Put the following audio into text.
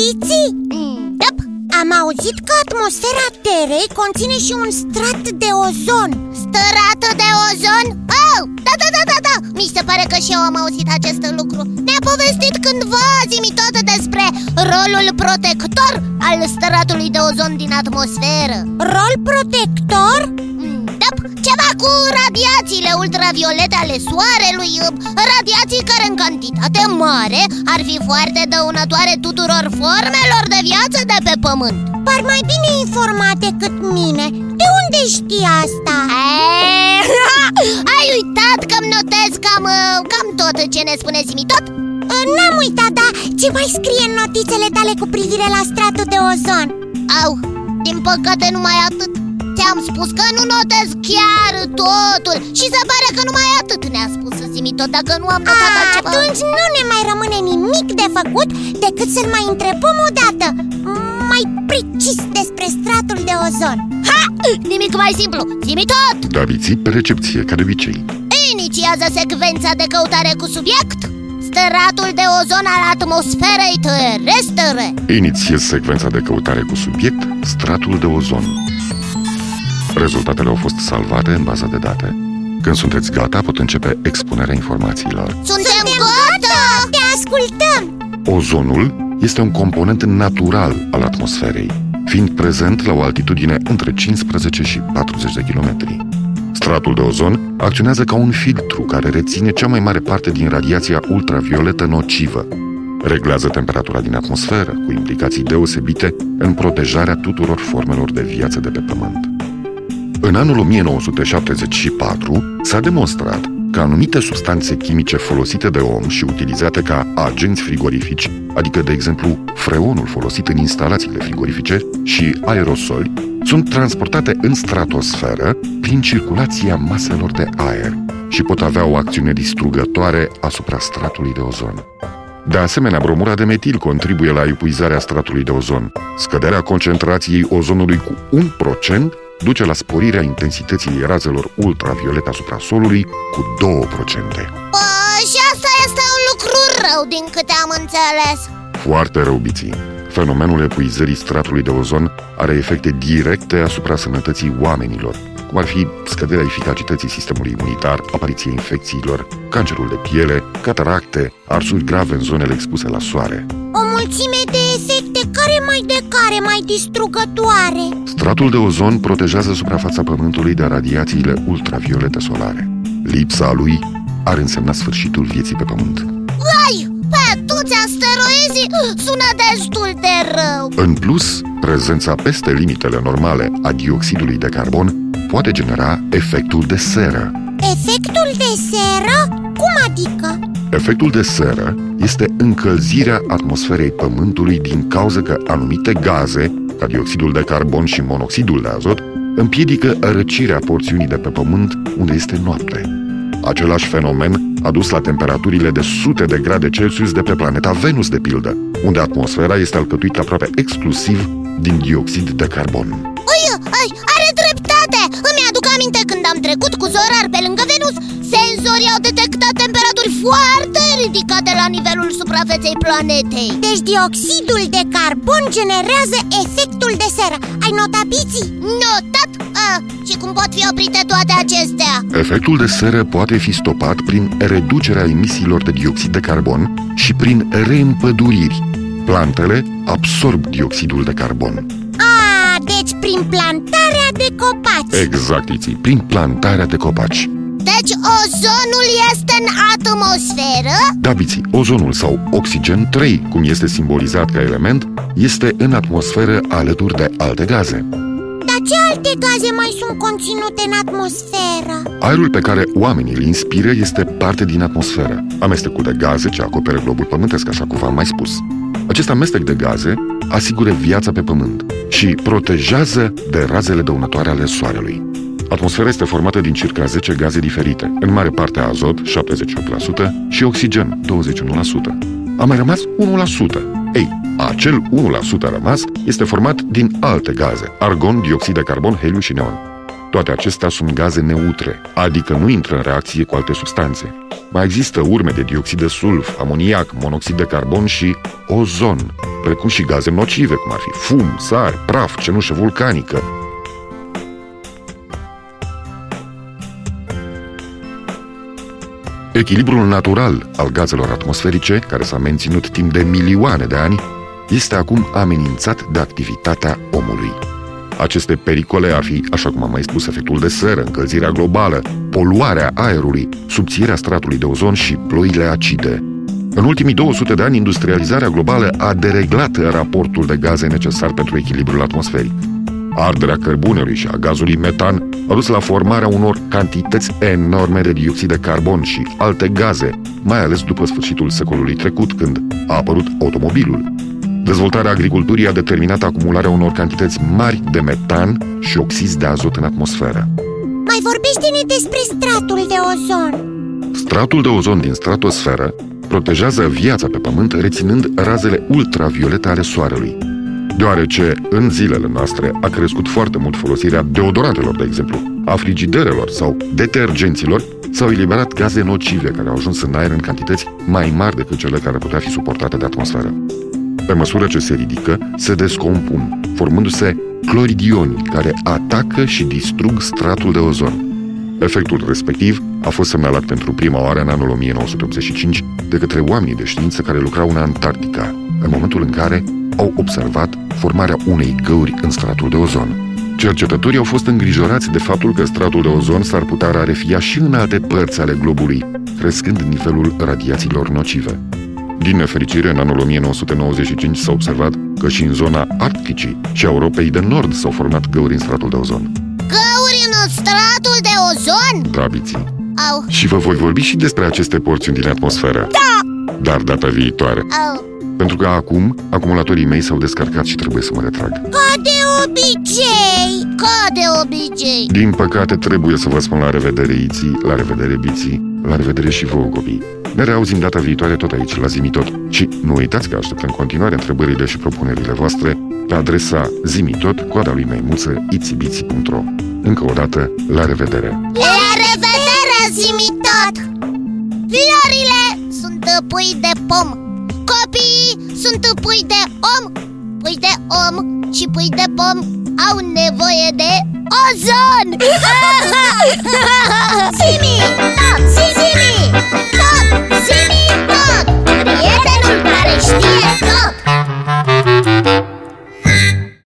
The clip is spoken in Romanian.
Biții? Mm, Yep. Am auzit că atmosfera Terei conține și un strat de ozon Stărată de ozon? Oh, da, da, da, da, da Mi se pare că și eu am auzit acest lucru Ne-a povestit cândva zimi tot despre rolul protector al stăratului de ozon din atmosferă Rol protector? Mm, Yep. Ceva cu radiațiile ultraviolete ale soarelui Radiații care în cantitate mare ar fi foarte dăunătoare tuturor formelor de viață de pe pământ Par mai bine informat decât mine De unde știi asta? Eee, Ai uitat că-mi notez cam, uh, cam tot ce ne spune Zimi tot? N-am uitat, dar ce mai scrie în notițele tale cu privire la stratul de ozon? Au, din păcate numai atât Ți-am spus că nu notez chiar totul Și se pare că numai atât ne-a spus Zimi tot Dacă nu am notat A, altceva atunci nu ne mai rămâne nimic de făcut Decât să-l mai întrebăm o dată Mai precis despre stratul de ozon Ha! Nimic mai simplu Zimi tot Daviții pe recepție, ca de obicei. Inițiază secvența de căutare cu subiect Stăratul de ozon al atmosferei terestre Inițiez secvența de căutare cu subiect stratul de ozon. Rezultatele au fost salvate în baza de date. Când sunteți gata, pot începe expunerea informațiilor. Suntem gata! Te ascultăm! Ozonul este un component natural al atmosferei, fiind prezent la o altitudine între 15 și 40 de kilometri. Stratul de ozon acționează ca un filtru care reține cea mai mare parte din radiația ultravioletă nocivă. Reglează temperatura din atmosferă, cu implicații deosebite în protejarea tuturor formelor de viață de pe Pământ. În anul 1974 s-a demonstrat că anumite substanțe chimice folosite de om și utilizate ca agenți frigorifici, adică, de exemplu, freonul folosit în instalațiile frigorifice și aerosoli, sunt transportate în stratosferă prin circulația maselor de aer și pot avea o acțiune distrugătoare asupra stratului de ozon. De asemenea, bromura de metil contribuie la epuizarea stratului de ozon. Scăderea concentrației ozonului cu 1% duce la sporirea intensității razelor ultraviolete asupra solului cu 2%. Bă, și asta este un lucru rău din câte am înțeles Foarte rău, biții. Fenomenul epuizării stratului de ozon are efecte directe asupra sănătății oamenilor, cum ar fi scăderea eficacității sistemului imunitar, apariția infecțiilor, cancerul de piele, cataracte, arsuri grave în zonele expuse la soare. O mulțime de efecte, care mai de care mai distrugătoare Stratul de ozon protejează suprafața Pământului de radiațiile ultraviolete solare. Lipsa lui ar însemna sfârșitul vieții pe Pământ. Ai, pe toți asteroizii sună destul de rău În plus, prezența peste limitele normale a dioxidului de carbon poate genera efectul de seră. Efectul de seră? Cum adică? Efectul de seră este încălzirea atmosferei Pământului din cauza că anumite gaze, ca dioxidul de carbon și monoxidul de azot, împiedică răcirea porțiunii de pe Pământ unde este noapte. Același fenomen a dus la temperaturile de sute de grade Celsius de pe planeta Venus, de pildă, unde atmosfera este alcătuită aproape exclusiv din dioxid de carbon. Ui, ai, are dreptate Îmi aduc aminte când am trecut cu Zorar pe lângă Venus Senzorii au detectat temperaturi foarte ridicate la nivelul suprafeței planetei Deci dioxidul de carbon generează efectul de seră Ai notat biții? Notat? A, și cum pot fi oprite toate acestea? Efectul de seră poate fi stopat prin reducerea emisiilor de dioxid de carbon și prin reîmpăduriri. Plantele absorb dioxidul de carbon. A, deci prin plantarea de copaci Exact, Iții, prin plantarea de copaci. Deci ozonul este în atmosferă? Da, Biții, ozonul sau oxigen 3, cum este simbolizat ca element, este în atmosferă alături de alte gaze. Dar ce alte gaze mai sunt conținute în atmosferă? Aerul pe care oamenii îl inspiră este parte din atmosferă, amestecul de gaze ce acoperă globul pământesc, așa cum v-am mai spus. Acest amestec de gaze asigură viața pe pământ și protejează de razele dăunătoare ale soarelui. Atmosfera este formată din circa 10 gaze diferite, în mare parte azot, 78%, și oxigen, 21%. A mai rămas 1%. Ei, acel 1% rămas este format din alte gaze, argon, dioxid de carbon, heliu și neon. Toate acestea sunt gaze neutre, adică nu intră în reacție cu alte substanțe. Mai există urme de dioxid de sulf, amoniac, monoxid de carbon și ozon, precum și gaze nocive, cum ar fi fum, sar, praf, cenușă vulcanică. Echilibrul natural al gazelor atmosferice, care s-a menținut timp de milioane de ani, este acum amenințat de activitatea omului. Aceste pericole ar fi, așa cum am mai spus, efectul de seră, încălzirea globală, poluarea aerului, subțirea stratului de ozon și ploile acide. În ultimii 200 de ani, industrializarea globală a dereglat raportul de gaze necesar pentru echilibrul atmosferic. Arderea cărbunelui și a gazului metan a dus la formarea unor cantități enorme de dioxid de carbon și alte gaze, mai ales după sfârșitul secolului trecut, când a apărut automobilul. Dezvoltarea agriculturii a determinat acumularea unor cantități mari de metan și oxizi de azot în atmosferă. Mai vorbește-ne despre stratul de ozon Stratul de ozon din stratosferă protejează viața pe Pământ reținând razele ultraviolete ale Soarelui. Deoarece în zilele noastre a crescut foarte mult folosirea deodorantelor, de exemplu, a frigiderelor sau detergenților, s-au eliberat gaze nocive care au ajuns în aer în cantități mai mari decât cele care putea fi suportate de atmosferă. Pe măsură ce se ridică, se descompun, formându-se cloridioni care atacă și distrug stratul de ozon. Efectul respectiv a fost semnalat pentru prima oară în anul 1985 de către oamenii de știință care lucrau în Antarctica, în momentul în care au observat formarea unei găuri în stratul de ozon. Cercetătorii au fost îngrijorați de faptul că stratul de ozon s-ar putea rarefia și în alte părți ale globului, crescând nivelul radiațiilor nocive. Din nefericire, în anul 1995 s-a observat că și în zona Arcticii și a Europei de Nord s-au format găuri în stratul de ozon. Găuri în stratul de ozon? Da, Biții. Au, Și vă voi vorbi și despre aceste porțiuni din atmosferă. da, Dar data viitoare. au Pentru că acum, acumulatorii mei s-au descarcat și trebuie să mă retrag. Ca de obicei Ca de obicei Din păcate, trebuie să vă spun la revedere, Iții, la revedere, Biții, la revedere și vouă, copii. Ne reauzim data viitoare tot aici, la Zimitot. Și nu uitați că aștept în continuare întrebările și propunerile voastre pe adresa zimitot, coada lui maimuță, itibiții.ro Încă o dată, la revedere! La revedere, zimitot! Florile sunt pui de pom Copiii sunt pui de om Pui de om și pui de pom Au nevoie de ozon. Zimi, tot, zimi, tot, zimi, tot. Prietenul care știe tot